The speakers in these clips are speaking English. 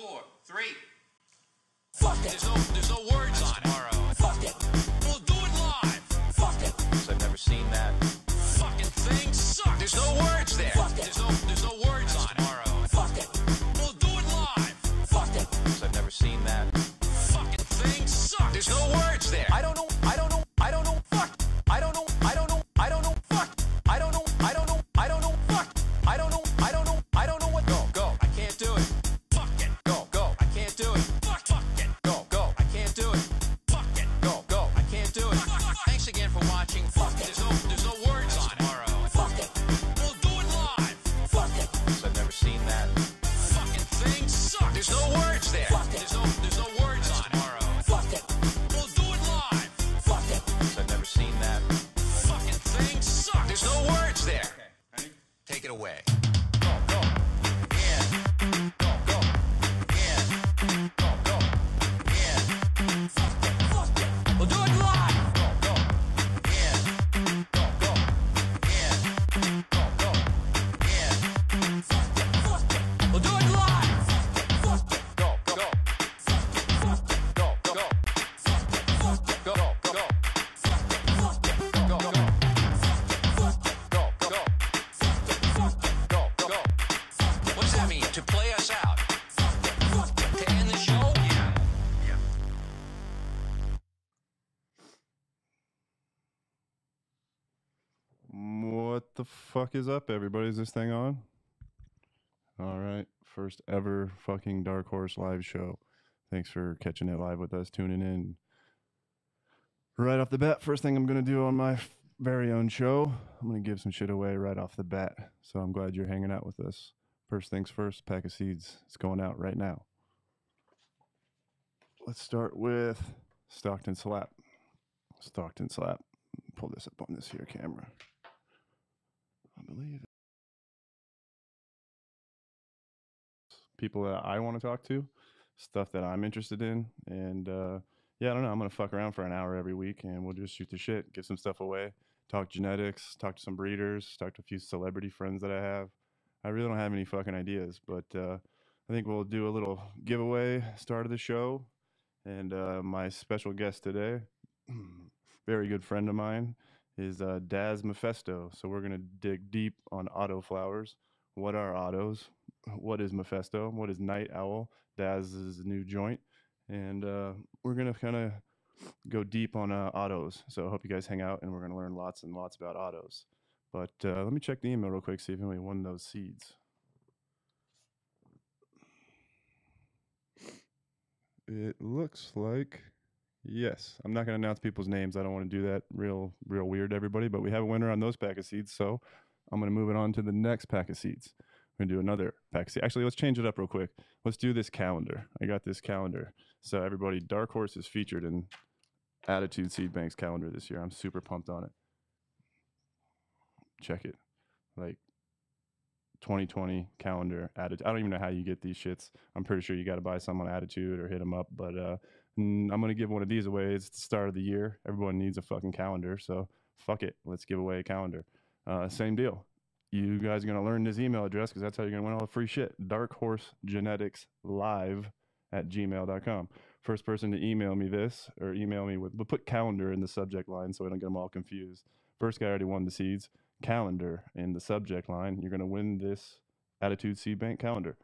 four, three. Fuck it. There's no, there's no words on it. Fuck it. We'll do it live. Fuck it. 'cause I've never seen that. Fucking thing sucks. There's no words there. Fuck it. There's no, there's no words on it. Fuck it. We'll do it live. Fuck it. 'cause I've never seen that. Fucking thing sucks. There's no words there. I don't know. Fuck is up, everybody? Is this thing on? All right. First ever fucking Dark Horse live show. Thanks for catching it live with us, tuning in. Right off the bat, first thing I'm going to do on my f- very own show, I'm going to give some shit away right off the bat. So I'm glad you're hanging out with us. First things first, pack of seeds. It's going out right now. Let's start with Stockton Slap. Stockton Slap. Pull this up on this here camera. Believe people that I want to talk to, stuff that I'm interested in, and uh, yeah, I don't know. I'm gonna fuck around for an hour every week, and we'll just shoot the shit, give some stuff away, talk genetics, talk to some breeders, talk to a few celebrity friends that I have. I really don't have any fucking ideas, but uh, I think we'll do a little giveaway start of the show, and uh, my special guest today, very good friend of mine, is uh, Daz Mephisto. So we're gonna dig deep on auto flowers. What are autos? What is Mephisto? What is Night Owl? Daz's new joint, and uh, we're gonna kind of go deep on uh, autos. So I hope you guys hang out, and we're gonna learn lots and lots about autos. But uh, let me check the email real quick, see if anybody won those seeds. It looks like yes. I'm not going to announce people's names. I don't want to do that real, real weird, everybody. But we have a winner on those pack of seeds, so I'm going to move it on to the next pack of seeds. We're going to do another pack of seeds. Actually, let's change it up real quick. Let's do this calendar. I got this calendar. So everybody, Dark Horse is featured in Attitude Seed Bank's calendar this year. I'm super pumped on it. Check it. Like 2020 calendar attitude. I don't even know how you get these shits. I'm pretty sure you got to buy some on Attitude or hit them up. But uh, mm, I'm gonna give one of these away. It's the start of the year. Everyone needs a fucking calendar, so fuck it. Let's give away a calendar. Uh, same deal. You guys are gonna learn this email address because that's how you're gonna win all the free shit. Dark Horse Genetics Live at gmail.com. First person to email me this or email me with, but put calendar in the subject line so I don't get them all confused. First guy already won the seeds calendar in the subject line, you're going to win this Attitude Seed Bank calendar.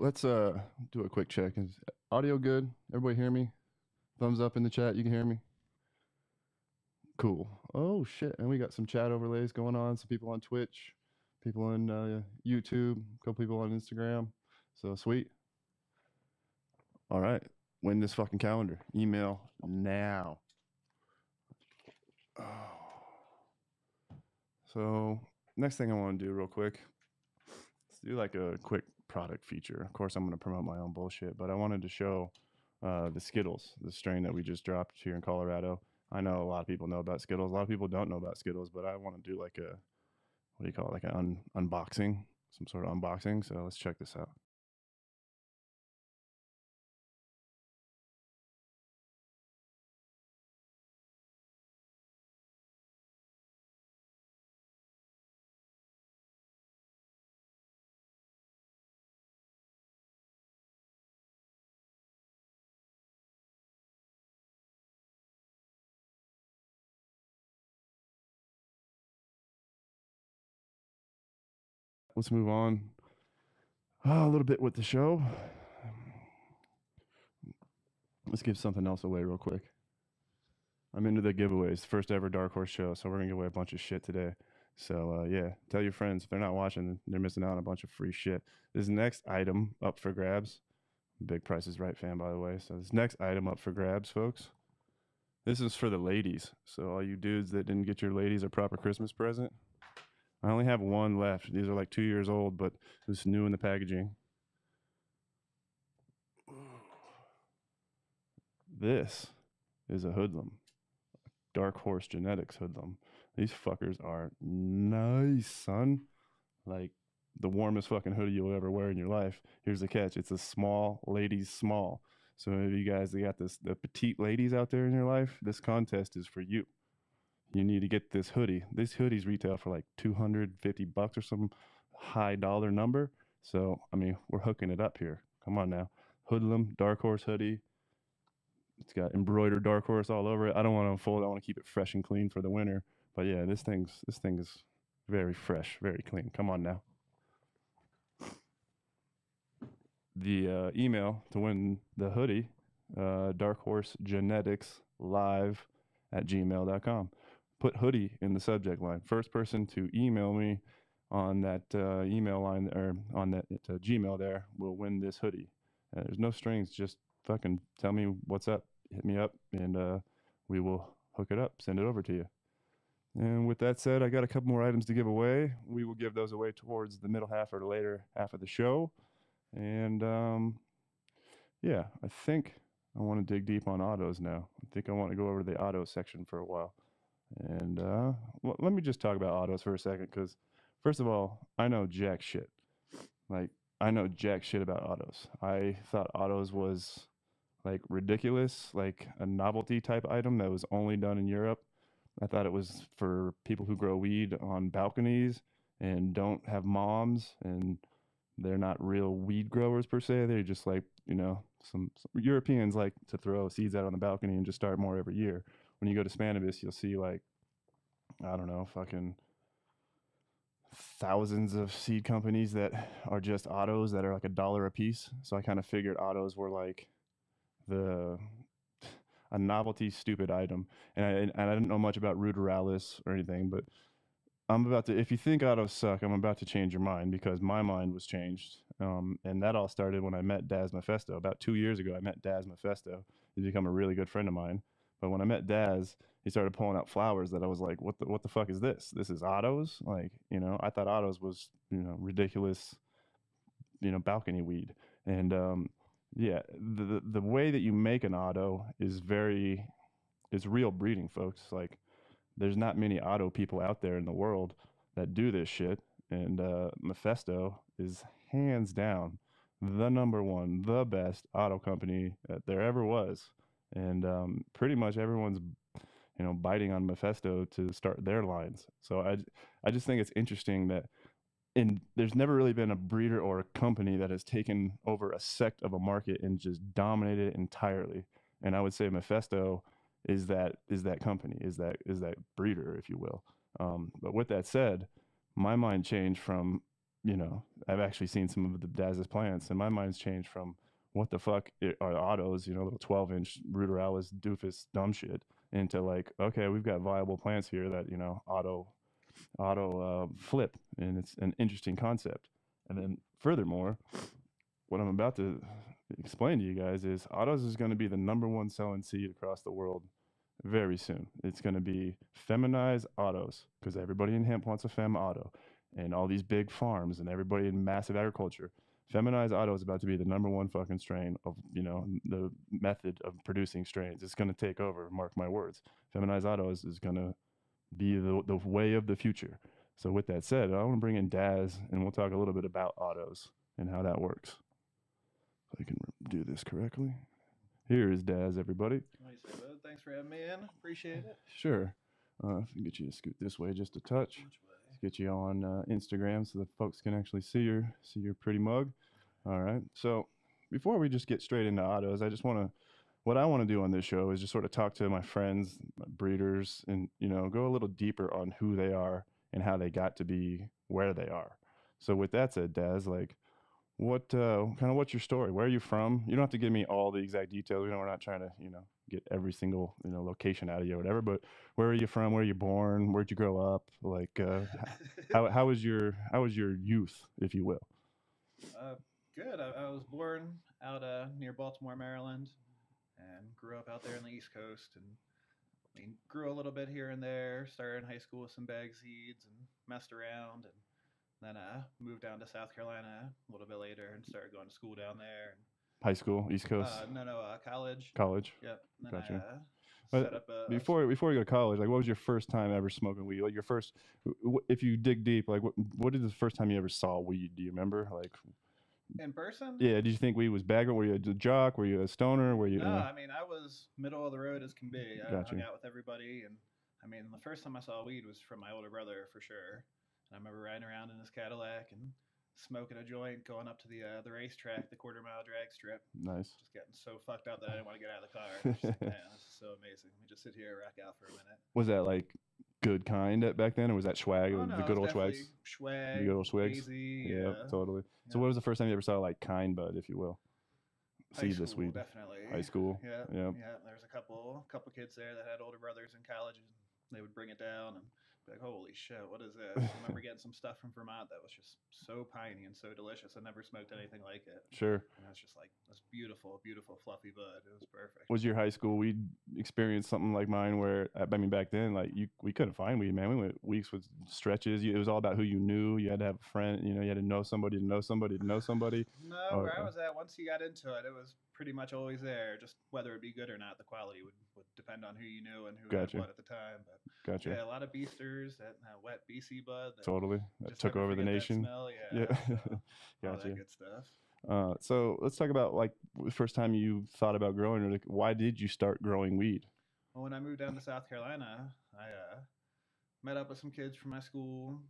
Let's uh do a quick check. Is audio good? Everybody hear me? Thumbs up in the chat. You can hear me. Cool. Oh shit! And we got some chat overlays going on. Some people on Twitch, people on uh, YouTube, a couple people on Instagram. So sweet. All right, win this fucking calendar. Email now. So next thing I want to do real quick, let's do like a quick product feature. Of course, I'm going to promote my own bullshit, but I wanted to show uh, the Skittles, the strain that we just dropped here in Colorado. I know a lot of people know about Skittles. A lot of people don't know about Skittles, but I want to do like a what do you call it, like an un- unboxing, some sort of unboxing. So let's check this out. Let's move on. Ah, a little bit with the show. Let's give something else away real quick. I'm into the giveaways. First ever Dark Horse show, so we're gonna give away a bunch of shit today. So uh, yeah, tell your friends if they're not watching, they're missing out on a bunch of free shit. This next item up for grabs. Big Price is Right fan, by the way. So this next item up for grabs, folks. This is for the ladies. So all you dudes that didn't get your ladies a proper Christmas present, I only have one left. These are like two years old, but it's new in the packaging. This is a hoodlum. Dark Horse Genetics hoodlum. These fuckers are nice, son. Like the warmest fucking hoodie you'll ever wear in your life. Here's the catch: it's a small, ladies small. So if you guys got this the petite ladies out there in your life, this contest is for you. You need to get this hoodie. These hoodies retail for like 250 bucks or some high dollar number. So I mean, we're hooking it up here. Come on now, hoodlum, dark horse hoodie. It's got embroidered dark horse all over it. I don't want to unfold. I want to keep it fresh and clean for the winter. But yeah, this thing's this thing is very fresh, very clean. Come on now. The uh, email to win the hoodie, uh, Dark Horse Genetics Live at gmail.com. Put hoodie in the subject line. First person to email me on that uh, email line or on that uh, Gmail there will win this hoodie. Uh, there's no strings. Just fucking tell me what's up. Hit me up and uh, we will hook it up. Send it over to you. And with that said, I got a couple more items to give away. We will give those away towards the middle half or later half of the show. And um, yeah, I think I want to dig deep on autos now. I think I want to go over to the auto section for a while. And uh, let me just talk about autos for a second because, first of all, I know jack shit. Like, I know jack shit about autos. I thought autos was like ridiculous, like a novelty type item that was only done in Europe. I thought it was for people who grow weed on balconies and don't have moms and they're not real weed growers per se. They're just like, you know, some, some Europeans like to throw seeds out on the balcony and just start more every year. When you go to Spannabis, you'll see like, I don't know, fucking thousands of seed companies that are just autos that are like a dollar a piece. So I kind of figured autos were like the a novelty stupid item. And I, and I didn't know much about ruderalis or anything, but I'm about to. If you think autos suck, I'm about to change your mind because my mind was changed. Um, and that all started when I met Daz Mephisto about two years ago. I met Daz Mephisto. He's become a really good friend of mine. But when I met Daz, he started pulling out flowers that I was like, "What the what the fuck is this? This is autos? Like, you know, I thought autos was you know ridiculous, you know, balcony weed." And um, yeah, the the- way that you make an auto is very, it's real breeding, folks. Like, there's not many auto people out there in the world that do this shit. And uh, Mephisto is hands down the number one, the best auto company that there ever was. And um, pretty much everyone's, you know, biting on Mephisto to start their lines. So I I just think it's interesting that in there's never really been a breeder or a company that has taken over a sect of a market and just dominated it entirely. And I would say Mephisto is that is that company is that is that breeder if you will um, but with that said my mind changed from you know i've actually seen some of the daz's plants and my mind's changed from what the fuck are autos you know little 12 inch ruderalis doofus dumb shit into like okay we've got viable plants here that you know auto auto uh, flip and it's an interesting concept and then furthermore what i'm about to explain to you guys is autos is going to be the number one selling seed across the world very soon. It's going to be feminized autos because everybody in hemp wants a fem auto, and all these big farms and everybody in massive agriculture. Feminized auto is about to be the number one fucking strain of you know the method of producing strains. It's going to take over. Mark my words. Feminized autos is going to be the the way of the future. So with that said, I want to bring in Daz, and we'll talk a little bit about autos and how that works. If I can do this correctly. Here is Daz, everybody. What do you say, bud? Thanks for having me in. Appreciate it. Sure. Uh, if I can get you to scoot this way just a touch. Get you on uh, Instagram so that folks can actually see your see your pretty mug. All right. So before we just get straight into autos, I just want to what I want to do on this show is just sort of talk to my friends, my breeders, and you know go a little deeper on who they are and how they got to be where they are. So with that said, Daz, like, what uh, kind of what's your story? Where are you from? You don't have to give me all the exact details. You know, we're not trying to you know get every single you know location out of you or whatever. But where are you from? Where are you born? Where'd you grow up? Like, uh, how how was your how was your youth, if you will? Uh, good. I, I was born out uh, near Baltimore, Maryland, and grew up out there on the East Coast. And I mean, grew a little bit here and there. Started in high school with some bag seeds and messed around, and then uh, moved down to South Carolina a little bit later and started going to school down there. High school, East Coast, uh, no, no, uh, college. college. Yep. And then Gotcha. I uh, But set up a, Before before you go to college, like, what was your first time ever smoking weed? Like your first, if you dig deep, like, what what is the first time you ever saw weed? Do you remember? Like, in person. yeah, did you think weed was bad? Were you a jock? Were you a stoner? Were you? No, uh, I mean I was middle of the road as can be. I Gotcha. hung out with everybody, and I mean the first time I saw weed was from my older brother for sure. And I remember riding around in his Cadillac and smoking a joint, going up to the uh, the racetrack, the quarter mile drag strip, nice. just getting so fucked up that I didn't want to get out of the car. Just like, Man, this is so amazing. Let me just sit here, and rock out for a minute. Was that like good kind at back then, or was that swag? Oh, no, the good old swags? Swag, The good old swags. Yeah, yeah. totally. So, what was the first time you ever saw like kind bud, if you will? See this weed. definitely. High school. Yeah, Yeah. yeah. There was a couple couple kids there that had older brothers in college, and they would bring it down and like, "Holy shit, what is this?" I remember getting some stuff from Vermont that was just so piney and so delicious. I never smoked anything like it, Sure. and it was just like this beautiful, beautiful fluffy bud. It was perfect. Was your high school weed experience something like mine, where I mean, back then, like you, we couldn't find weed, man. We went weeks with stretches. You, it was all about who you knew. You had to have a friend. You know, you had to know somebody to know somebody to know somebody. No, Oh, where. I was at, once you got into it, it was pretty much always there. Just whether it be good or not, the quality would, would depend on who you knew and who Gotcha. had what at the time. But Gotcha. yeah, a lot of beasters, that uh, wet BC bud. That Totally. That took over the nation. smell, Yeah. Yeah. so, all gotcha. that good stuff. Uh, so let's talk about like the first time you thought about growing, or like why did you start growing weed? Well, when I moved down to South Carolina, I uh, met up with some kids from my school,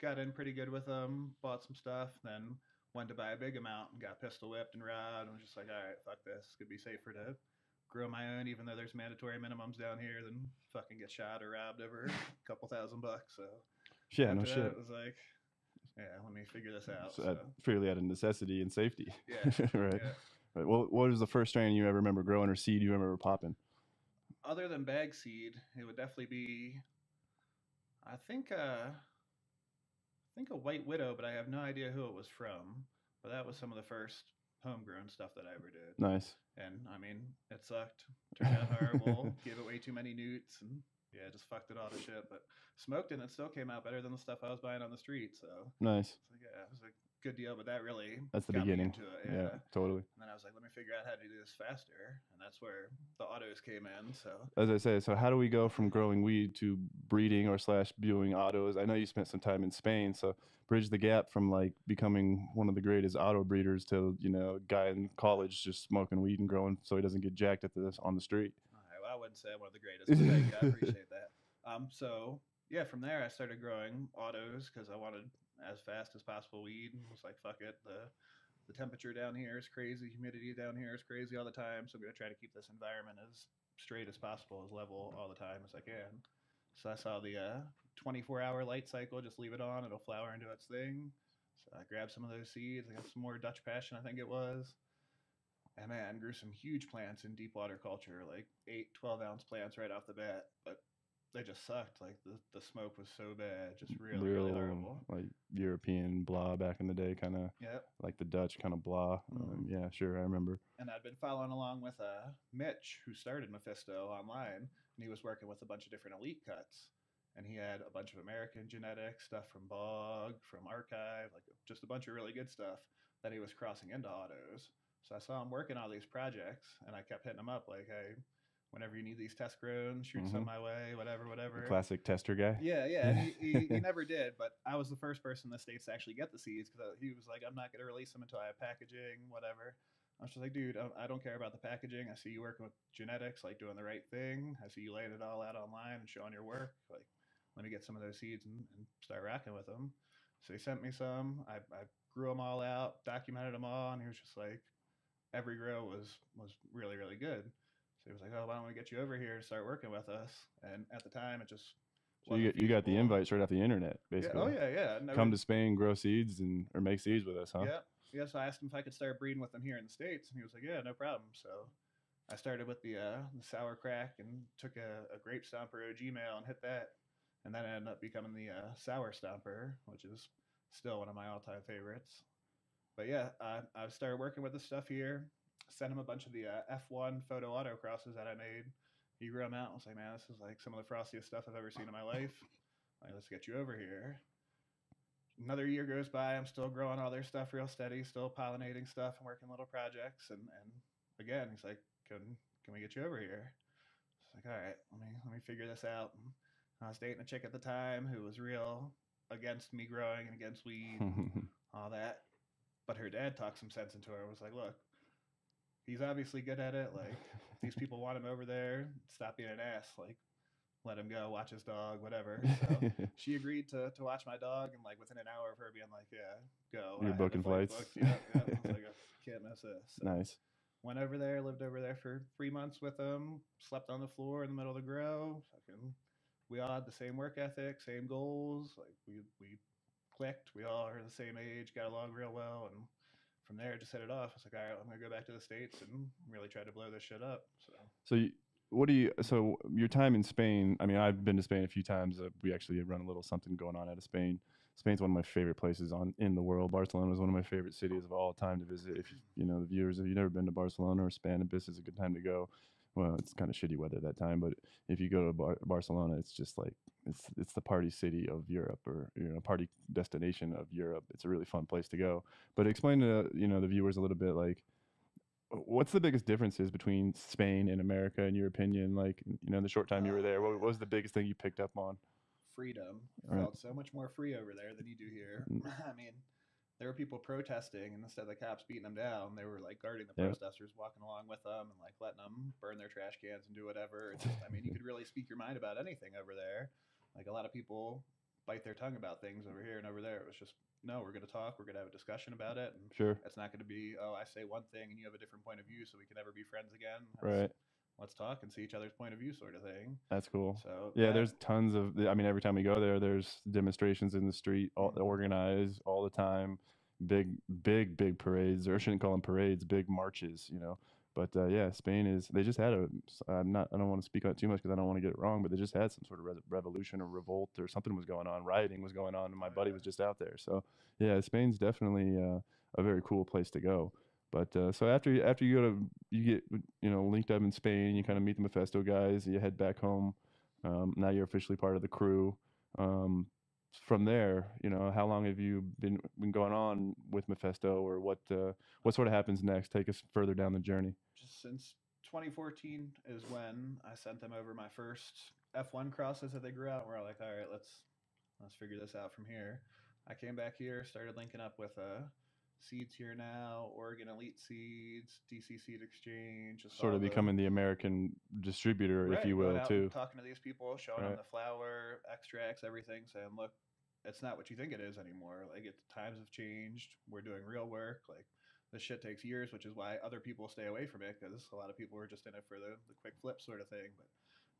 got in pretty good with them, bought some stuff, then went to buy a big amount and got pistol whipped and robbed, and was just like, all right, fuck this. It's gonna be safer to grow my own, even though there's mandatory minimums down here, than fucking get shot or robbed over a couple thousand bucks. So Yeah, no shit. It was like, yeah, let me figure this out. So, So, fairly out of necessity and safety. yeah, right. yeah. Right. What What was the first strain you ever remember growing or seed you remember popping? other than bag seed, it would definitely be. I think uh, I think a white widow, but I have no idea who it was from. But that was some of the first homegrown stuff that I ever did, Nice. and I mean, it sucked. Turned out horrible. gave it way too many nutes, and yeah, just fucked it all to shit. But smoked it, and it still came out better than the stuff I was buying on the street. So Nice. like, yeah, was a good deal. But that really That's the beginning. into it. Yeah. yeah. totally. And then I was like, let me figure out how to do this faster, and that's where the autos came in. So As I say, so how do we go from growing weed to breeding or slash viewing autos? I know you spent some time in Spain, so bridge the gap from like becoming one of the greatest auto breeders to you know a guy in college just smoking weed and growing so he doesn't get jacked at this on the street. Right, well, I wouldn't say I'm one of the greatest. But thank you. I appreciate that. Um, so yeah, from there I started growing autos because I wanted as fast as possible weed. was like, fuck it. The the temperature down here is crazy. Humidity down here is crazy all the time. So I'm gonna try to keep this environment as straight as possible, as level all the time as I can. So I saw the uh, 24 hour light cycle. Just leave it on. It'll flower into its thing. So I grabbed some of those seeds. I got some more Dutch passion, I think it was. And man, grew some huge plants in deep water culture, like 8, 12 ounce plants right off the bat. But they just sucked. Like the, the smoke was so bad, just really, really horrible. like European blah back in the day, kind of Yep. like the Dutch kind of blah. Um, Mhm. yeah, sure, I remember. And I'd been following along with uh, Mitch, who started Mephisto online, and he was working with a bunch of different elite cuts. And he had a bunch of American genetics, stuff from Bog, from Archive, like just a bunch of really good stuff that he was crossing into autos. So I saw him working all these projects, and I kept hitting him up like, hey, whenever you need these test grown, shoot some Mhm. my way, whatever, whatever. The classic tester guy. Yeah, yeah. He, he, he never did, but I was the first person in the states to actually get the seeds because he was like, "I'm not going to release them until I have packaging, whatever." I was just like, "Dude, I, I don't care about the packaging. I see you working with genetics, like doing the right thing. I see you laying it all out online and showing your work. Like, let me get some of those seeds and, and start rocking with them." So he sent me some. I, I grew them all out, documented them all, and he was just like, every grow was was really really good. So he was like, "Oh, why don't we get you over here to start working with us?" And at the time, it just So you, you got the feasible. invite straight off the internet, Yeah, basically. oh yeah, yeah. I Come would- to Spain, grow seeds, and or make seeds with us, huh? Yeah. Yeah. So I asked him if I could start breeding with them here in the States, and he was like, Yeah, no problem. So I started with the uh, the sour crack and took a, a grape stomper OG male and hit that. And then it ended up becoming the uh, sour stomper, which is still one of my all time favorites. But yeah, I, I started working with the stuff here, sent him a bunch of the uh, F1 photo autocrosses that I made. He grew them out. I was like, man, this is like some of the frostiest stuff I've ever seen in my life. Like, let's get you over here another year goes by. I'm still growing all their stuff real steady, still pollinating stuff and working little projects. And and again, he's like, "Can can we get you over here?" It's like, "All right, let me let me figure this out." And I was dating a chick at the time who was real against me growing and against weed, and all that. But her dad talked some sense into her. And was like, "Look, he's obviously good at it. Like, these people want him over there, stop being an ass. Like, let him go, watch his dog, whatever." So she agreed to, to watch my dog, and like within an hour of her being like, "Yeah, go." You're booking flights? booked, Yeah, yeah. I was like, "I can't miss this. So nice. Went over there, lived over there for three months with them. Slept on the floor in the middle of the grow. Fucking, we all had the same work ethic, same goals. Like we we clicked. We all are the same age, got along real well, and from there just set it off. I was like, all right, I'm gonna go back to the states and really try to blow this shit up. So So, you, what do you? So, your time in Spain. I mean, I've been to Spain a few times. Uh, we actually run a little something going on out of Spain. Spain's one of my favorite places on in the world. Barcelona is one of my favorite cities of all time to visit. If you know the viewers, if you've never been to Barcelona or Spain, this is a good time to go. Well, it's kind of shitty weather that time, but if you go to Bar- Barcelona, it's just like it's it's the party city of Europe, or you know, party destination of Europe. It's a really fun place to go. But explain to you know the viewers a little bit like what's the biggest differences between Spain and America in your opinion? Like, you know, in the short time you were uh, there, what, what was the biggest thing you picked up on? freedom. I Right. felt so much more free over there than you do here. I mean, there were people protesting, and instead of the cops beating them down, they were like guarding the Yeah. protesters, walking along with them, and like letting them burn their trash cans and do whatever. It's just, I mean, you could really speak your mind about anything over there. Like a lot of people bite their tongue about things over here, and over there it was just no, we're going to talk, we're going to have a discussion about it, and Sure. it's not going to be oh, I say one thing and you have a different point of view, so we can never be friends again. It's, Right. Let's talk and see each other's point of view, sort of thing. That's cool. So Yeah, that- there's tons of. I mean, every time we go there, there's demonstrations in the street, all Mhm. organized all the time. Big, big, big parades, or I shouldn't call them parades, big marches. You know, but uh, yeah, Spain is. They just had a i'm not. I don't want to speak on it too much because I don't want to get it wrong. But they just had some sort of re- revolution or revolt or something was going on. Rioting was going on, and my buddy was just out there. So yeah, Spain's definitely uh, a very cool place to go. But uh, so after after you go to you get you know linked up in Spain, you kind of meet the Mephisto guys. You head back home. Um, now you're officially part of the crew. Um, from there, you know, how long have you been been going on with Mephisto, or what uh, what sort of happens next? Take us further down the journey. just since 2014 is when I sent them over my first F1 crosses that they grew out. We're like, all right, let's let's figure this out from here. I came back here, started linking up with uh, Seeds here now, Oregon Elite Seeds, DC Seed Exchange, Sort of becoming the American distributor, if you will, too. talking to these people, showing them the flower, extracts, everything, saying, look, it's not what you think it is anymore. Like, it, times have changed. We're doing real work. Like, this shit takes years, which is why other people stay away from it because a lot of people are just in it for the, the quick flip sort of thing. But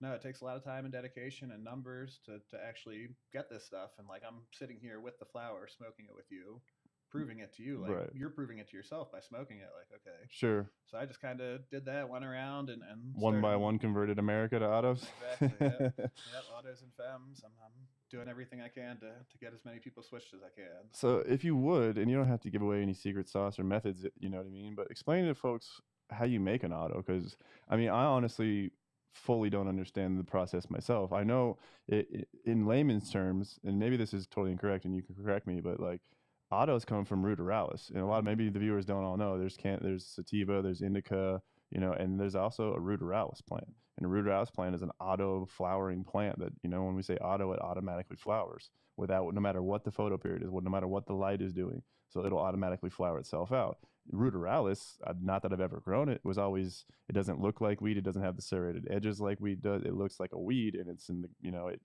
no, it takes a lot of time and dedication and numbers to, to actually get this stuff. And like, I'm sitting here with the flower, smoking it with you, Mm. proving it to you. Like, Right. you're proving it to yourself by smoking it. Like, okay. Sure. So I just kind of did that, went around and, and One by one converted America to autos. Exactly, yep. Yep, autos and femmes. I'm, I'm doing everything I can to, to get as many people switched as I can. So if you would, and you don't have to give away any secret sauce or methods, you know what I mean, but explain to folks how you make an auto because I mean, I honestly fully don't understand the process myself. I know it, it, in layman's terms, and maybe this is totally incorrect, and you can correct me, but like autos come from ruderalis, and a lot of mm-hmm. maybe the viewers don't all know. There's can there's sativa, there's indica, you know, and there's also a ruderalis plant. And a ruderalis plant is an auto flowering plant that you know when we say auto, it automatically flowers without no matter what the photo period is, no matter what the light is doing. So it'll automatically flower itself out. Ruderalis, not that I've ever grown it, was always it doesn't look like weed. It doesn't have the serrated edges like weed does. It looks like a weed, and it's in the you know it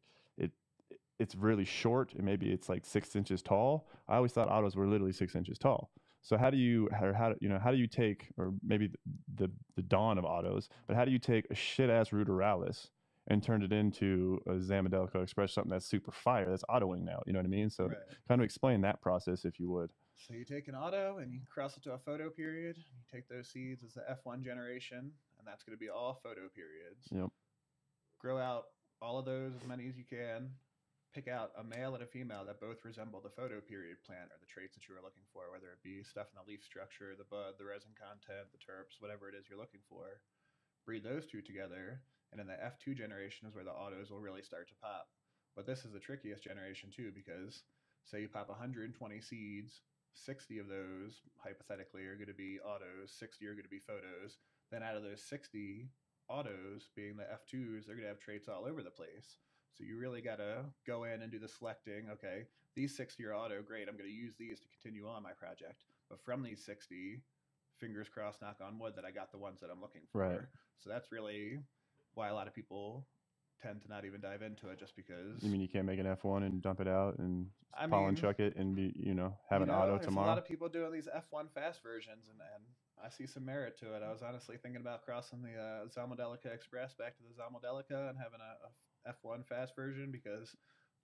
it's really short and maybe it's like six inches tall. I always thought autos were literally six inches tall. So how do you or how do- you know how do you take or maybe the the, the dawn of autos, but how do you take a shit ass ruderalis and turned it into a Zamaldelica Express, something that's super fire, that's autoing now. You know what I mean? So Right. kind of explain that process if you would. So you take an auto and you cross it to a photo period. You take those seeds as the F1 generation, and that's going to be all photo periods. Yep. Grow out all of those as many as you can. Pick out a male and a female that both resemble the photo period plant or the traits that you are looking for, whether it be stuff in the leaf structure, the bud, the resin content, the terps, whatever it is you're looking for. Breed those two together, and in the F2 generation is where the autos will really start to pop. But this is the trickiest generation too, because say you pop 120 seeds, 60 of those hypothetically are going to be autos, 60 are going to be photos. Then out of those 60 autos being the F2s, they're going to have traits all over the place. So you really got to go in and do the selecting. Okay, these 60 are auto, great. I'm going to use these to continue on my project. But from these 60, fingers crossed, knock on wood, that I got the ones that I'm looking for. Right. So that's really why a lot of people tend to not even dive into it just because. You mean you can't make an F1 and dump it out and I pollen mean, chuck it and be, you know, have you an know, auto there's tomorrow? A lot of people doing these F1 fast versions, and, and I see some merit to it. I was honestly thinking about crossing the uh, Express back to the Zamaldelica and having a, a F1 fast version because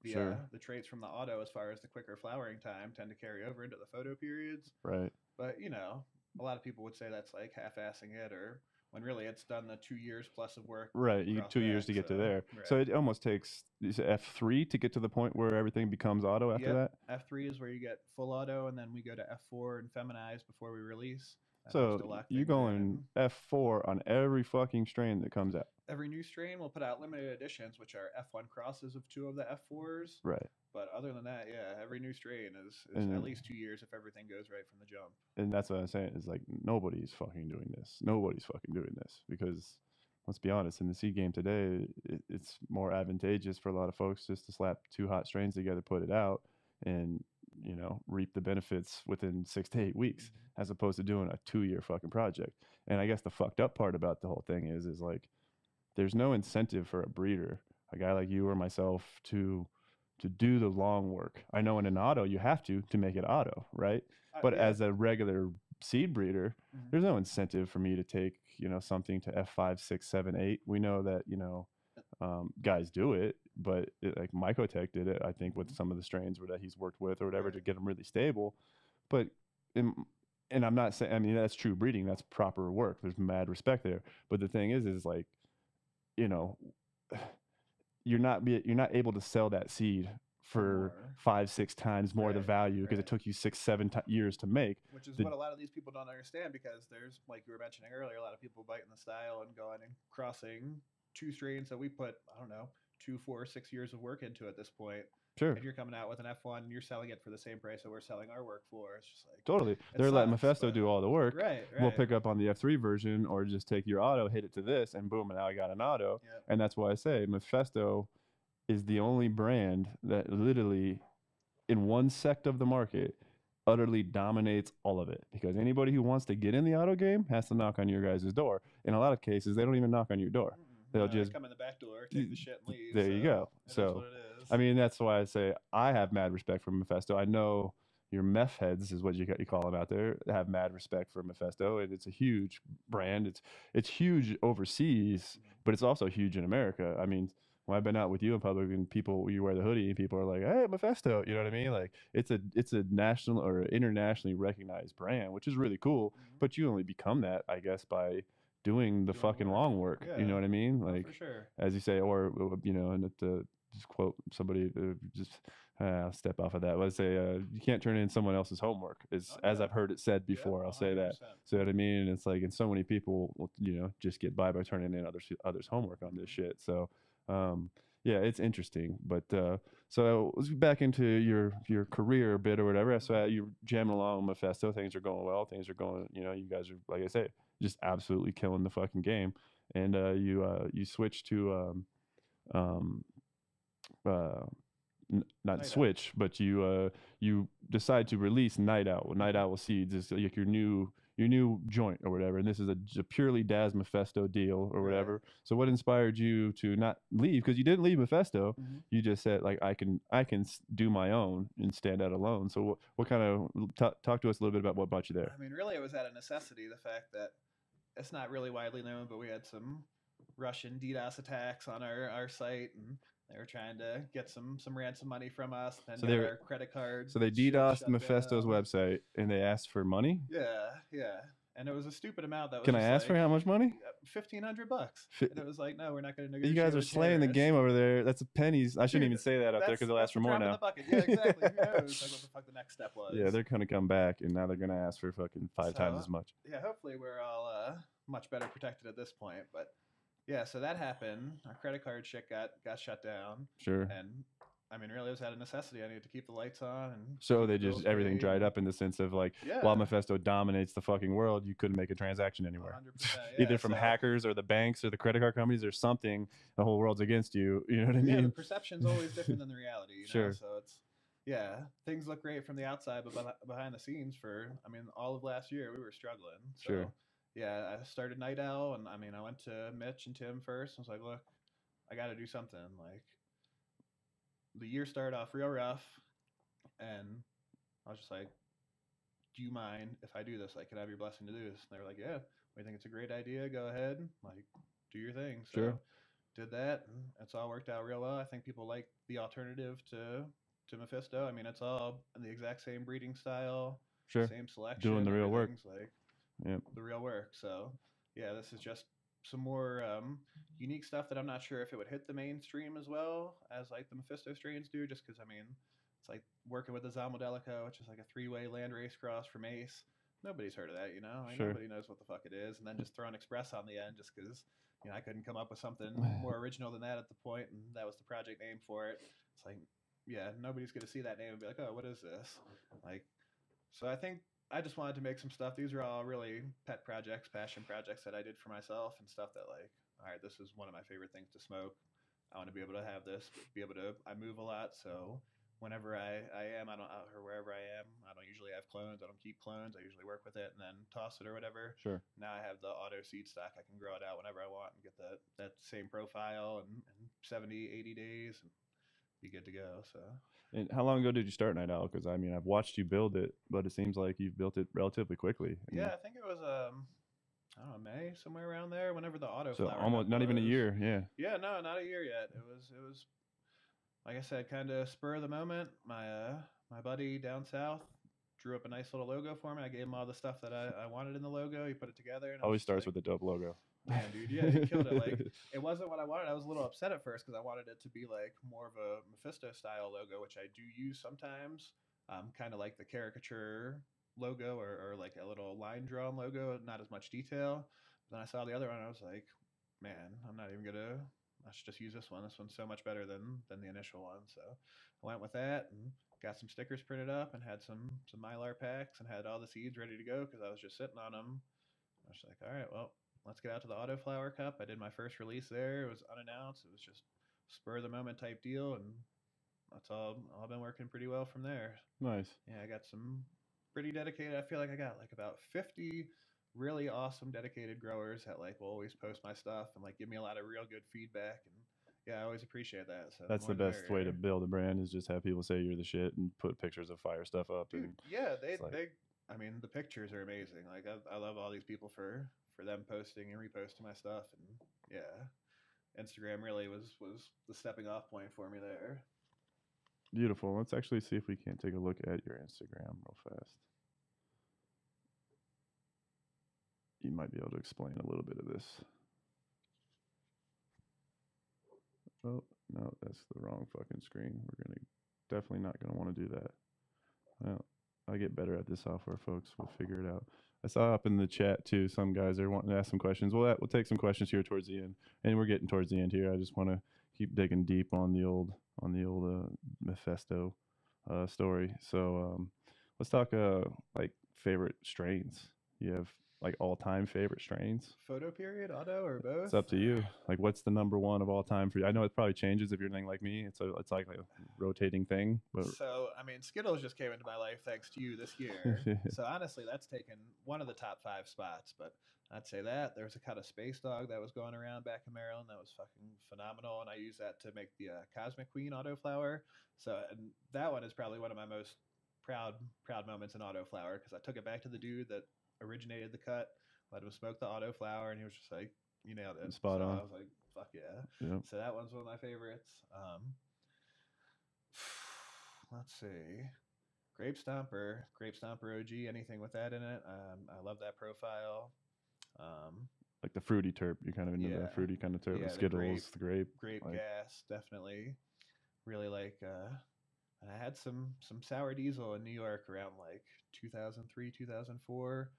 the uh, the traits from the auto, as far as the quicker flowering time, tend to carry over into the photo periods. right. But you know, a lot of people would say that's like half-assing it, or when really it's done the two years plus of work. Right. You two years to get to so- there. So it almost takes is it F3 to get to the point where everything becomes auto after Yep. that. F3 is where you get full auto, and then we go to F4 and feminize before we release. That So you're going F4 on every fucking strain that comes out. Every new strain will put out limited editions, which are F1 crosses of two of the F4s. Right. But other than that, yeah, every new strain is, is And at least two years if everything goes right from the jump. And that's what I'm saying is like nobody's fucking doing this. Nobody's fucking doing this because let's be honest, in the seed game today, it, it's more advantageous for a lot of folks just to slap two hot strains together, put it out, and you know reap the benefits within six to eight weeks, mm-hmm. as opposed to doing a two-year fucking project. And I guess the fucked up part about the whole thing is, is like, there's no incentive for a breeder, a guy like you or myself, to to do the long work. I know in an auto you have to to make it auto, right? Uh, But yeah, as a regular seed breeder, Mhm. there's no incentive for me to take, you know, something to F5, 6, 7, 8. We know that, you know, um, guys do it, but it, like Mycotech did it, I think, with some of the strains that he's worked with or whatever to get them really stable. But, in, and I'm not saying, I mean, that's true breeding, that's proper work. There's mad respect there. But the thing is, is like, you know, you're not be, you're not able to sell that seed for more. five, six times more the value because it took you six, seven ti years to make. which is the- what a lot of these people don't understand because there's, like you were mentioning earlier, a lot of people biting the style and going and crossing two strains that we put, I don't know, two, four, six years of work into at this point. Sure. And you're coming out with an F1 and you're selling it for the same price that we're selling our work for. It's just like, Totally. They're letting Mephisto but- do all the work. right, right. We'll pick up on the F3 version or just take your auto, hit it to this, and boom, and now I got an auto. Yep. And that's why I say Mephisto is the only brand that literally, in one sect of the market, utterly dominates all of it. Because anybody who wants to get in the auto game has to knock on your guys' door. In a lot of cases, they don't even knock on your door. Mm-mm. They'll No, they just- come in the back door, take the shit, and leave. there you go. So, what it is. I mean, that's why I say I have mad respect for Mephisto. I know your meth heads is what you, you call them out there have mad respect for Mephisto, and it's a huge brand. It's it's huge overseas, but it's also huge in America. I mean, when I've been out with you in public and people you wear the hoodie and people are like, "Hey, Mephisto," you know what I mean? Like it's a it's a national or internationally recognized brand, which is really cool. Mhm. But you only become that, I guess, by doing the Doing fucking work. long work. You know what I mean? Oh, Like for sure. as you say, or uh, you know, and to just quote somebody, uh, just uh, I'll step off of that. Let's say uh, you can't turn in someone else's homework, is Oh, as. I've heard it said Yeah, before. I'll say that. So what I mean, and it's like, and so many people, you know, just get by by turning in others others' homework on this shit. So, um, yeah, it's interesting. But uh, so let's get back into your your career a bit or whatever. So uh, you're jamming along with Mephisto. Things are going well. Things are going. You know, you guys are like I say, just absolutely killing the fucking game. And uh, you uh, you switch to um, um, uh, n- not Night Owl. switch, but you uh, you decide to release Night Owl. Night Owl Seeds is like your new your new joint or whatever, and this is a purely Daz Mephisto deal or Right. whatever. So what inspired you to not leave? Because you didn't leave Mephisto. Mhm. You just said like I can I can do my own and stand out alone. So what, what kind of t- talk to us a little bit about what brought you there? I mean, really, it was out of necessity. The fact that it's not really widely known, but we had some Russian DDoS attacks on our, our site, and they were trying to get some some ransom money from us. And So they were- our credit card. So they DDoSed Mephisto's down. website and they asked for money. Yeah, yeah, and it was a stupid amount. That was Can I ask for how much money? Fifteen hundred bucks. And it was like, no, we're not going to You guys are slaying the game over there. That's a pennies. I shouldn't even say that up there because they'll ask for more now. Yeah, exactly. Who knows? Like what the fuck the next step was. Yeah, they're gonna come back and now they're gonna ask for fucking five times as much. yeah. Hopefully, we're all uh, much better protected at this point. But yeah, so that happened. Our credit card shit got got shut down, Sure. and I mean, really, it was out of necessity. I needed to keep the lights on, and So they just everything paid, dried up in the sense of like Yeah, while Mephisto dominates the fucking world, you couldn't make a transaction anywhere. 100%, Either from so- hackers or the banks or the credit card companies or something. The whole world's against you. You know what I yeah, the mean? perception's always different than the reality. You know? Sure. So it's yeah, things look great from the outside, but behind the scenes, for I mean, all of last year we were struggling. So, Sure. Yeah, I started Night Owl, and I mean, I went to Mitch and Tim first. I was like, look, I got to do something. Like the year started off real rough, and I was just like, do you mind if I do this? Like, can I have your blessing to do this? And they were like, yeah, we think it's a great idea. Go ahead, like, do your thing. So Sure. did that, and it's all worked out real well. I think people like the alternative to to Mephisto. I mean, it's all the exact same breeding style, Sure. same selection, Doing the real work. Like Yep. the real work. So yeah, this is just some more um, unique stuff that I'm not sure if it would hit the mainstream as well as like the Mephisto strains do. Just because I mean, it's like working with the Zamaldelica, which is like a three-way land race cross from Ace. Nobody's heard of that, you know. Sure. Nobody knows what the fuck it is, and then just throwing Express on the end just because you know I couldn't come up with something more original than that at the point, and that was the project name for it. It's like, yeah, nobody's gonna see that name and be like, oh, what is this? Like, so I think I just wanted to make some stuff. These are all really pet projects, passion projects that I did for myself and stuff that like, all right, this is one of my favorite things to smoke. I want to be able to have this, be able to. I move a lot, so whenever I, I am, I don't out or wherever I am, I don't usually have clones. I don't keep clones. I usually work with it and then toss it or whatever. Sure. Now I have the auto seed stock. I can grow it out whenever I want and get that that same profile in, in 70, 80 days and be good to go. So And how long ago did you start Night Owl? Because I mean, I've watched you build it, but it seems like you've built it relatively quickly. Yeah, I think it was um. I don't know, May somewhere around there. Whenever the auto So almost not even a year. Yeah. Yeah, no, not a year yet. It was it was like I said, kind of spur of the moment. My uh my buddy down south drew up a nice little logo for me. I gave him all the stuff that I, I wanted in the logo. He put it together. Always starts like, with a dope logo. Man, dude, yeah, he killed it. Like it wasn't what I wanted. I was a little upset at first because I wanted it to be like more of a Mephisto style logo, which I do use sometimes. Um, kind of like the caricature logo or, or like a little line drawn logo, not as much detail. But then I saw the other one, and I was like, man, I'm not even gonna. I should just use this one. This one's so much better than than the initial one. So I went with that and got some stickers printed up and had some some mylar packs and had all the seeds ready to go because I was just sitting on them. I was like, all right, well, let's get out to the Autoflower Cup. I did my first release there. It was unannounced. It was just spur of the moment type deal, and that's all. All been working pretty well from there. Nice. Yeah, I got some pretty dedicated. I feel like I got like about fifty really awesome dedicated growers that like will always post my stuff and like give me a lot of real good feedback and yeah, I always appreciate that. So That's the best way to build a brand is just have people say you're the shit and put pictures of fire stuff up. Dude, And yeah, they like- they. I mean, the pictures are amazing. Like I, I love all these people for for them posting and reposting my stuff, and yeah, Instagram really was was the stepping off point for me there. beautiful. Let's actually see if we can't take a look at your Instagram real fast. You might be able to explain a little bit of this. Oh, no, that's the wrong fucking screen. We're gonna definitely not gonna want to do that. Well, I get better at this software, folks. We'll figure it out. I saw up in the chat too. Some guys are wanting to ask some questions. We'll we'll take some questions here towards the end, and we're getting towards the end here. I just want to keep digging deep on the old on the old uh, Mephisto uh, story. So um, let's talk uh, like favorite strains. You have like all time favorite strains. Photo period, auto or both? It's up to you. Like, what's the number one of all time for you? I know it probably changes if you're anything like me. It's a, it's like a rotating thing, but So I mean, Skittles just came into my life thanks to you this year. so honestly, that's taken one of the top five spots. But I'd say that there was a kind of space dog that was going around back in Maryland that was fucking phenomenal, and I used that to make the uh, Cosmic Queen autoflower. So and that one is probably one of my most proud proud moments in autoflower because I took it back to the dude that originated the cut, let him smoke the auto flower, and he was just like, you nailed it. Spot So on. I was like, fuck yeah. Yeah. So that one's one of my favorites. Um, let's see. Grape Stomper, Grape Stomper OG, anything with that in it. Um, I love that profile. Um, Like the fruity terp. You're kind of into the fruity kind of terp. Yeah, the the Skittles, grape- the grape. grape Like- gas, definitely. Really like. Uh, and I had some some sour diesel in New York around like 2003, 2004.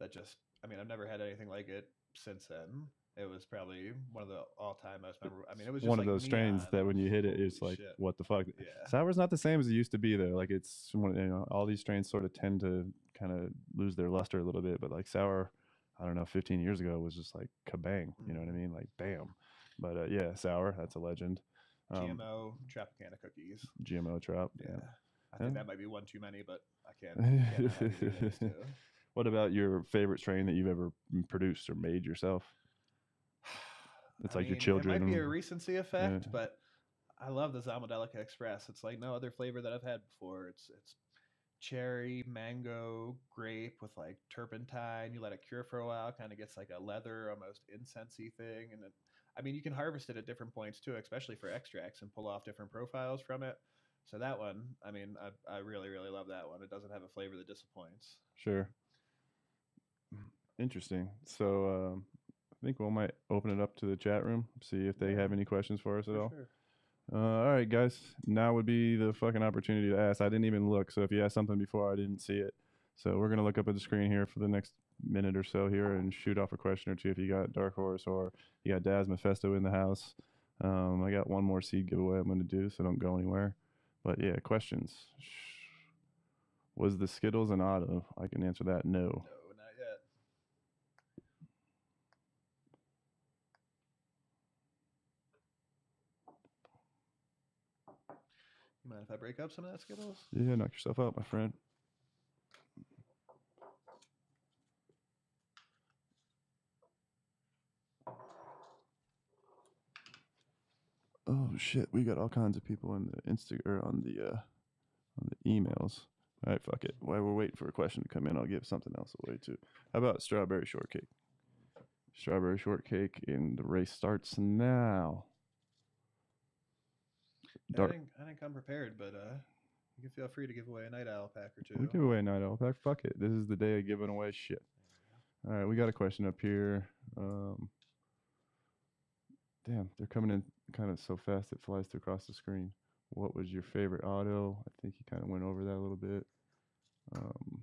That just, I mean, I've never had anything like it since then. It was probably one of the all time most memorable. I mean, it was just One of like those strains that when you hit it, it's like, shit. what the fuck? Yeah. Sour's not the same as it used to be though. Like it's, you know, all these strains sort of tend to kind of lose their luster a little bit. But like sour, I don't know, 15 years ago was just like kabang. You know what I Mm-hmm. mean? Like bam. But uh, yeah, sour, that's a legend. Um, GMO Tropicana cookies. GMO trap. Yeah. Yeah. I think Yeah. that might be one too many, but I can't. can't have either of those two. What about your favorite strain that you've ever mm, produced or made yourself? It's I like your children. It might be a recency effect, Yeah. but I love the Zamaldelica Express. It's like no other flavor that I've had before. It's it's cherry, mango, grape with like turpentine. You let it cure for a while, kind of gets like a leather, almost incensey thing. And it, I mean, you can harvest it at different points too, especially for extracts and pull off different profiles from it. So that one, I mean, I, I really really love that one. It doesn't have a flavor that disappoints. Sure. Interesting. So um, I think we will might open it up to the chat room, see if they have any questions for us at For all. sure. Uh, all right, guys. Now would be the fucking opportunity to ask. I didn't even look, so if you asked something before, I didn't see it. So we're gonna look up at the screen here for the next minute or so here and shoot off a question or two if you got Dark Horse or you got Daz Mephisto in the house. Um, I got one more seed giveaway I'm gonna do, so don't go anywhere. But yeah, questions. Was the Skittles an auto? I can answer that no. No, not yet. You mind if I break up some of that Skittles? Yeah, knock yourself out, my friend. Oh shit, we got all kinds of people in the Insta or on the uh on the emails. All right, fuck it. While we're waiting for a question to come in, I'll give something else away too. How about strawberry shortcake? Strawberry shortcake, and the race starts now. I Dark. didn't, I didn't come prepared, but uh, you can feel free to give away a night owl pack or two. We give away a night owl pack. Fuck it. This is the day of giving away shit. All right, we got a question up here. Um, damn, they're coming in kind of so fast it flies through across the screen. What was your favorite auto? I think you kind of went over that a little bit. Um,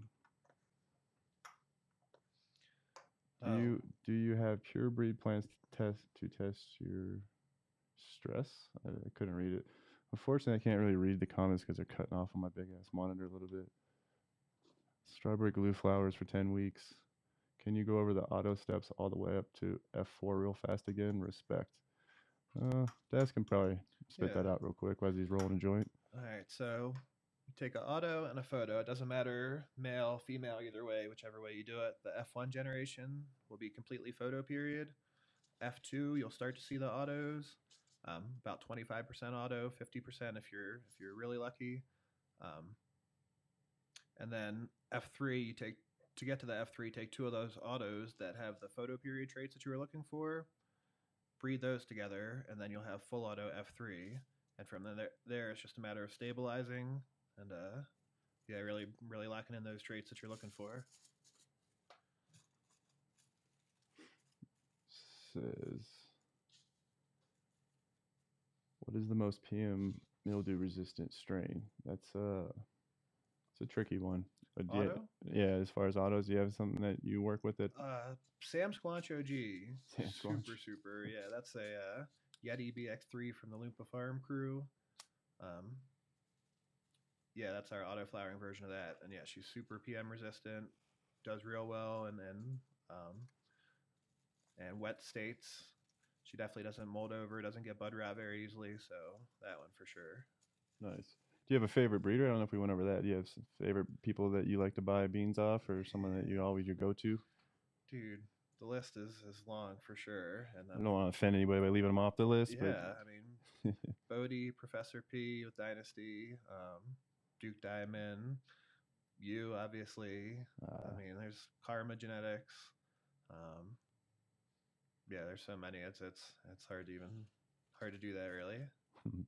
do Oh, you do you have pure breed plans to test to test your stress? I, I couldn't read it. Unfortunately, I can't really read the comments because they're cutting off on my big ass monitor a little bit. Strawberry glue flowers for 10 weeks. Can you go over the auto steps all the way up to F4 real fast again? Respect. Uh, Daz can probably spit that out real quick while he's rolling a joint. All right, so you take an auto and a photo. It doesn't matter male, female, either way, whichever way you do it. The F1 generation will be completely photo period. F2, you'll start to see the autos. Um, about 25% auto, 50% if you're if you're really lucky. Um, and then F3, you take to get to the F3, take two of those autos that have the photo period traits that you were looking for, breed those together, and then you'll have full auto F3 and from there, there it's just a matter of stabilizing and uh yeah really really locking in those traits that you're looking for Says, what is the most PM mildew resistant strain? That's uh, it's a tricky one. But Auto? yeah, as far as autos, do you have something that you work with it? uh sam squanch og Sam super Squanch. super yeah that's a uh, yeti bx3 from the loompa farm crew um yeah that's our auto flowering version of that and yeah she's super pm resistant does real well and then um and wet states she definitely doesn't mold over doesn't get bud rot very easily so that one for sure Nice. Do you have a favorite breeder? I don't know if we went over that. Do you have some favorite people that you like to buy beans off, or someone that you always your go-to? dude the list is is long for sure and I don't want to offend anybody by leaving them off the list, yeah i mean bodhi professor p with dynasty um duke diamond you obviously uh, i mean there's karma genetics um yeah, there's so many. It's it's it's hard to even hard to do that really.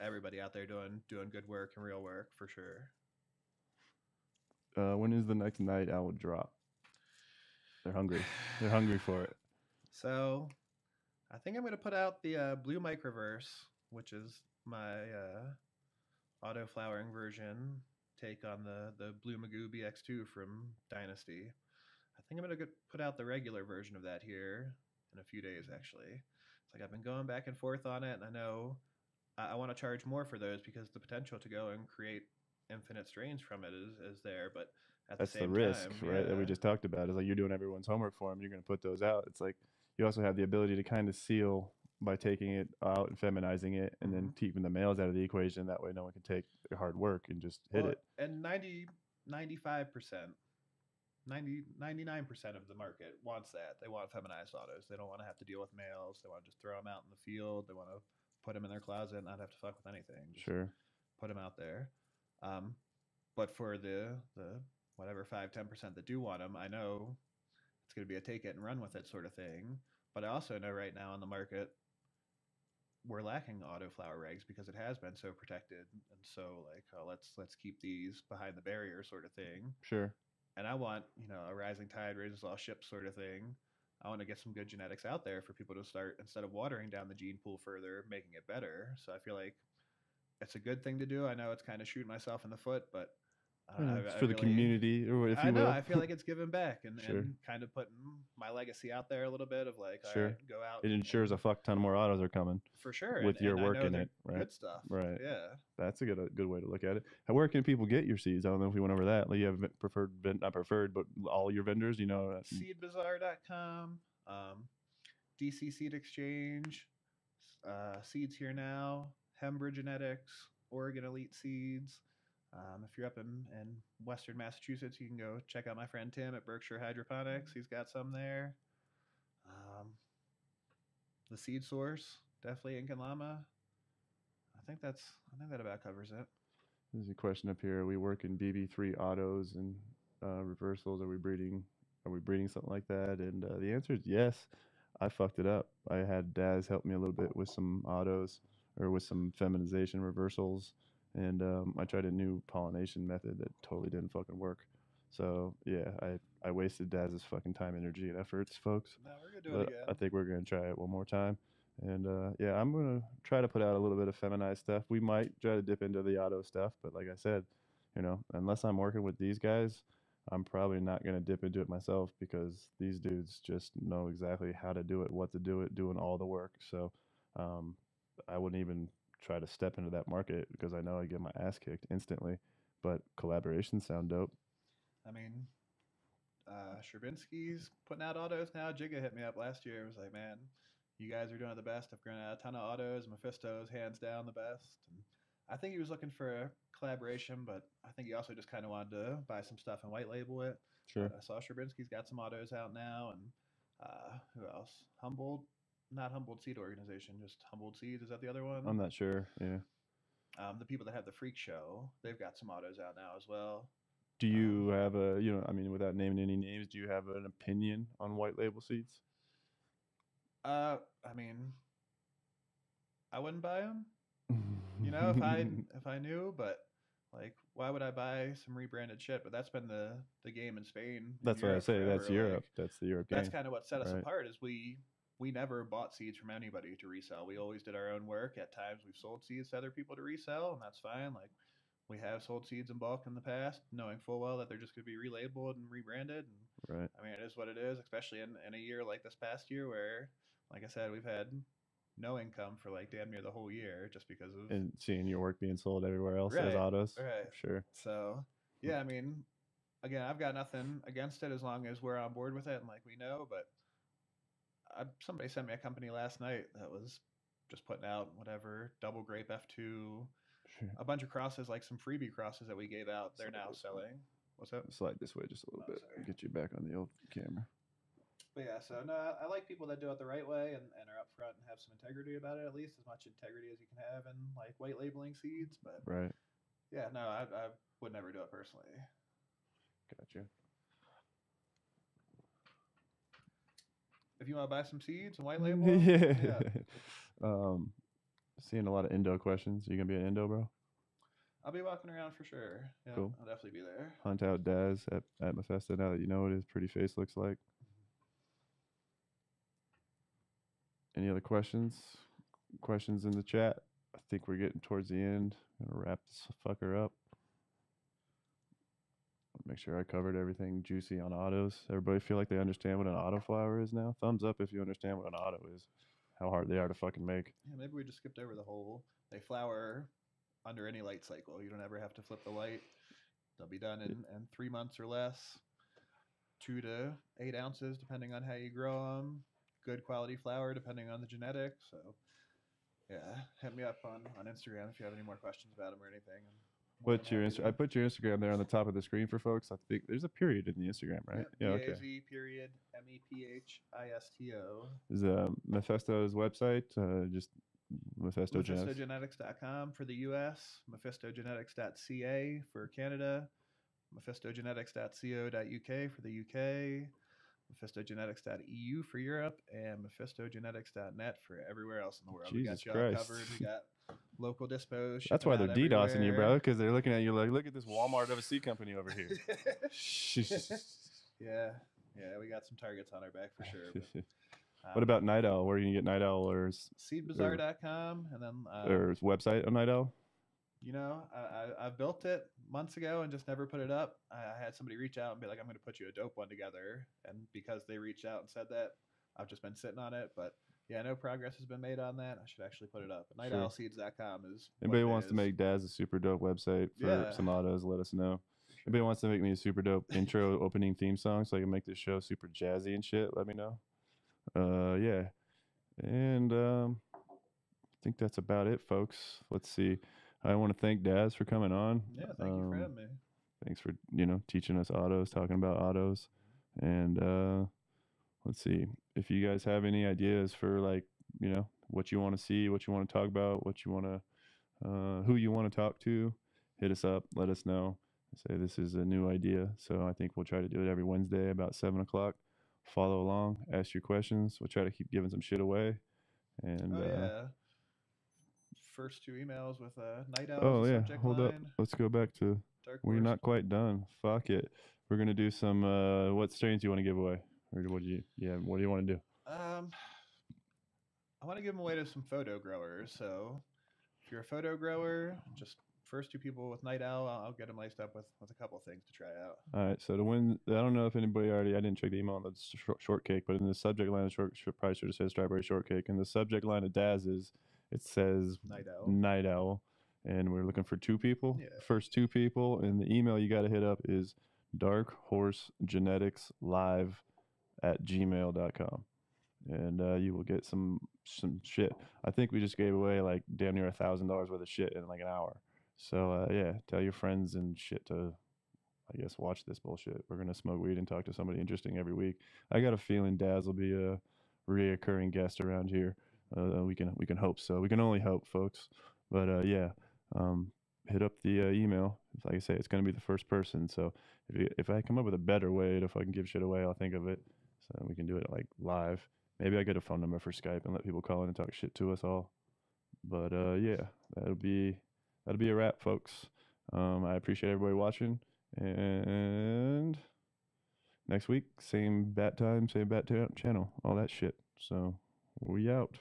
Everybody out there doing doing good work and real work for sure. Uh, when is the next night owl drop? They're hungry. They're hungry for it. So, I think I'm gonna put out the uh, blue microverse, which is my uh, auto flowering version take on the the blue Magoo BX2 from Dynasty. I think I'm gonna put out the regular version of that here in a few days. Actually, it's like I've been going back and forth on it, and I know I, I want to charge more for those because the potential to go and create infinite strains from it is is there, but at That's the the risk, time, right? That we just talked about. Is like you're doing everyone's homework for them. You're going to put those out. It's like you also have the ability to kind of seal by taking it out and feminizing it, and then mm-hmm. keeping the males out of the equation. That way, no one can take hard work and just hit Well, it. And 90, 95%, 90, 99% of the market wants that. They want feminized autos. They don't want to have to deal with males. They want to just throw them out in the field. They want to put them in their closet and not have to fuck with anything. Just Sure. put them out there. Um, but for the, the whatever 5, 10% that do want them, I know it's going to be a take it and run with it sort of thing. But I also know right now on the market, we're lacking auto flower regs because it has been so protected and so like oh, let's let's keep these behind the barrier sort of thing Sure. And i want you know a rising tide raises all ships sort of thing. I want to get some good genetics out there for people to start instead of watering down the gene pool further making it better. So i feel like it's a good thing to do. I know it's kind of shooting myself in the foot but I don't know, it's I for the really- community, or if I you know. will. I feel like it's giving back and, Sure. and kind of putting my legacy out there a little bit of like, Sure. right, go out. it ensures a fuck ton more autos are coming for sure with and- your and work in it, right? Good stuff. Right. Yeah. That's a good a good way to look at it. How where can people get your seeds? I don't know if we went over that. Like you have preferred, not preferred, but all your vendors. You know, uh, seedbazaar.com, um, DC Seed Exchange, uh, Seeds Here Now, Hembra Genetics, Oregon Elite Seeds. Um, if you're up in, in Western Massachusetts, you can go check out my friend Tim at Berkshire Hydroponics. He's got some there. Um, the Seed Source, definitely Ink and Llama. I think that's. I think that about covers it. There's a question up here. We working BB3 autos and uh, reversals? Are we breeding? Are we breeding something like that? And uh, the answer is yes. I fucked it up. I had Daz help me a little bit with some autos or with some feminization reversals, and um, I tried a new pollination method that totally didn't fucking work. So yeah, I I wasted Daz's fucking time, energy, and efforts, folks. No, we're gonna do it But again. I think we're gonna try it one more time. And uh, yeah, I'm gonna try to put out a little bit of feminized stuff. We might try to dip into the auto stuff, but like I said, you know, unless I'm working with these guys, I'm probably not gonna dip into it myself because these dudes just know exactly how to do it, what to do it, doing all the work. So um, I wouldn't even try to step into that market because I know I get my ass kicked instantly. But collaborations sound dope. I mean, uh, Sherbinskis putting out autos now. Jigga hit me up last year. It was like, man, you guys are doing the best. I've grown out a ton of autos. Mephisto's hands down the best. And I think he was looking for a collaboration, but I think he also just kind of wanted to buy some stuff and white label it. Sure. But I saw Sherbinskis got some autos out now, and uh, who else? Humboldt, not Humboldt Seed Organization, just Humboldt Seeds. Is that the other one? I'm not sure. Yeah. um, the people that have the Freak Show, they've got some autos out now as well. Do Um, you have a, you know, I mean, without naming any names, do you have an opinion on white label seeds? Uh, I mean, I wouldn't buy them. You know, if I if I knew, but like, why would I buy some rebranded shit? But that's been the the game in Spain. that's what I say. That's forever, like, Europe. That's the Europe Game. That's kind of what set us right. apart. Is we we never bought seeds from anybody to resell. We always did our own work. At times, we've sold seeds to other people to resell, and that's fine. Like. We have sold seeds in bulk in the past, knowing full well that they're just going to be relabeled and rebranded. And Right. I mean, it is what it is, especially in, in a year like this past year where, like I said, we've had no income for like damn near the whole year just because of. And seeing your work being sold everywhere else as Right, autos. right. Sure. so, yeah, I mean, again, I've got nothing against it as long as we're on board with it and like we know. But I, somebody sent me a company last night that was just putting out whatever double grape F2, Sure. a bunch of crosses, like some freebie crosses that we gave out. They're Slide now selling. What's up? Slide this way just a little Oh, bit. sorry. Get you back on the old camera. But yeah, so no, I I like people that do it the right way and, and are upfront and have some integrity about it, at least as much integrity as you can have in like white labeling seeds. But Right. yeah, no, I, I would never do it personally. Gotcha. If you want to buy some seeds and white label, yeah. yeah. um, seeing a lot of Indo questions. You gonna be an Indo, bro? I'll be walking around for sure. Yeah, Cool. I'll definitely be there. Hunt out Daz at at Mephisto now that you know what his pretty face looks like. Any other questions? Questions in the chat? I think we're getting towards the end. Gonna wrap this fucker up. Make sure I covered everything juicy on autos. Everybody feel like they understand what an auto flower is now? Thumbs up if you understand what an auto is. How hard they are to fucking make. Yeah, maybe we just skipped over the whole. They flower under any light cycle. You don't ever have to flip the light. They'll be done in, in three months or less. Two to eight ounces, depending on how you grow them. Good quality flower, depending on the genetics. So, yeah, hit me up on, on Instagram if you have any more questions about them or anything. Put your Insta- I put your Instagram there on the top of the screen for folks. I think there's a period in the Instagram, right? Yeah, okay. Period M E P H I S T O. Is uh, Mephisto's website uh, just Mephisto Genetics? MephistoGenetics.com for the US, MephistoGenetics.ca for Canada, MephistoGenetics.co.uk for the UK, MephistoGenetics.eu for Europe, and MephistoGenetics.net for everywhere else in the world. we Jesus got you all Christ. covered. We got local dispos. That's why they're DDoSing you, bro, because they're looking at you like, look at this Walmart of a seed company over here. yeah, yeah, we got some targets on our back for sure. but, what um, about Night Owl? Where are you gonna get Night Owl or seedbazaar.com and then uh, or his website on Night Owl? you know, I, I, I built it months ago and just never put it up. I, I had somebody reach out and be like, I'm going to put you a dope one together. And because they reached out and said that, I've just been sitting on it. But yeah, no progress has been made on that. I should actually put it up. But nightowlseeds.com is. Anybody wants to make Daz a super dope website for Yeah. some autos? Let us know. Anybody wants to make me a super dope intro opening theme song so I can make this show super jazzy and shit? Let me know. Uh, yeah, and um, I think that's about it, folks. Let's see. I want to thank Daz for coming on. Yeah, thank you for Um, having me. thanks for you know teaching us autos talking about autos and uh let's see if you guys have any ideas for like you know what you want to see what you want to talk about what you want to uh who you want to talk to hit us up let us know say this is a new idea so i think we'll try to do it every wednesday about seven o'clock follow along ask your questions we'll try to keep giving some shit away and Oh, uh yeah. First two emails with a Night Owl. oh yeah subject hold up let's go back to Dark We're not quite done. Fuck it. We're gonna do some. Uh, what strains do you want to give away, or what do you? Yeah, what do you want to do? Um, I want to give them away to some photo growers. So, if you're a photo grower, just first two people with Night Owl, I'll, I'll get them laced up with with a couple things to try out. All right. So to win, I don't know if anybody already. I didn't check the email on the short, shortcake, but in the subject line, of short, short probably should have said strawberry shortcake. And the subject line of Daz is it says Night Owl. night owl, and we're looking for two people. Yeah. First two people, and the email you got to hit up is dark horse genetics live at gmail.com and uh, you will get some some shit. I think we just gave away like damn near a thousand dollars worth of shit in like an hour. So uh, yeah tell your friends and shit to i guess watch this bullshit. We're gonna smoke weed and talk to somebody interesting every week. I got a feeling daz will be a reoccurring guest around here. Uh, we can we can hope so. We can only hope folks. But uh, yeah um, hit up the uh, email. Like i say it's gonna be the first person. So if, if i come up with a better way to fucking give shit away i'll think of it so we can do it like live. Maybe i get a phone number for skype and let people call in and talk shit to us all. But uh yeah that'll be that'll be a wrap folks. Um i appreciate everybody watching and next week same bat time same bat ta- channel all that shit. So we out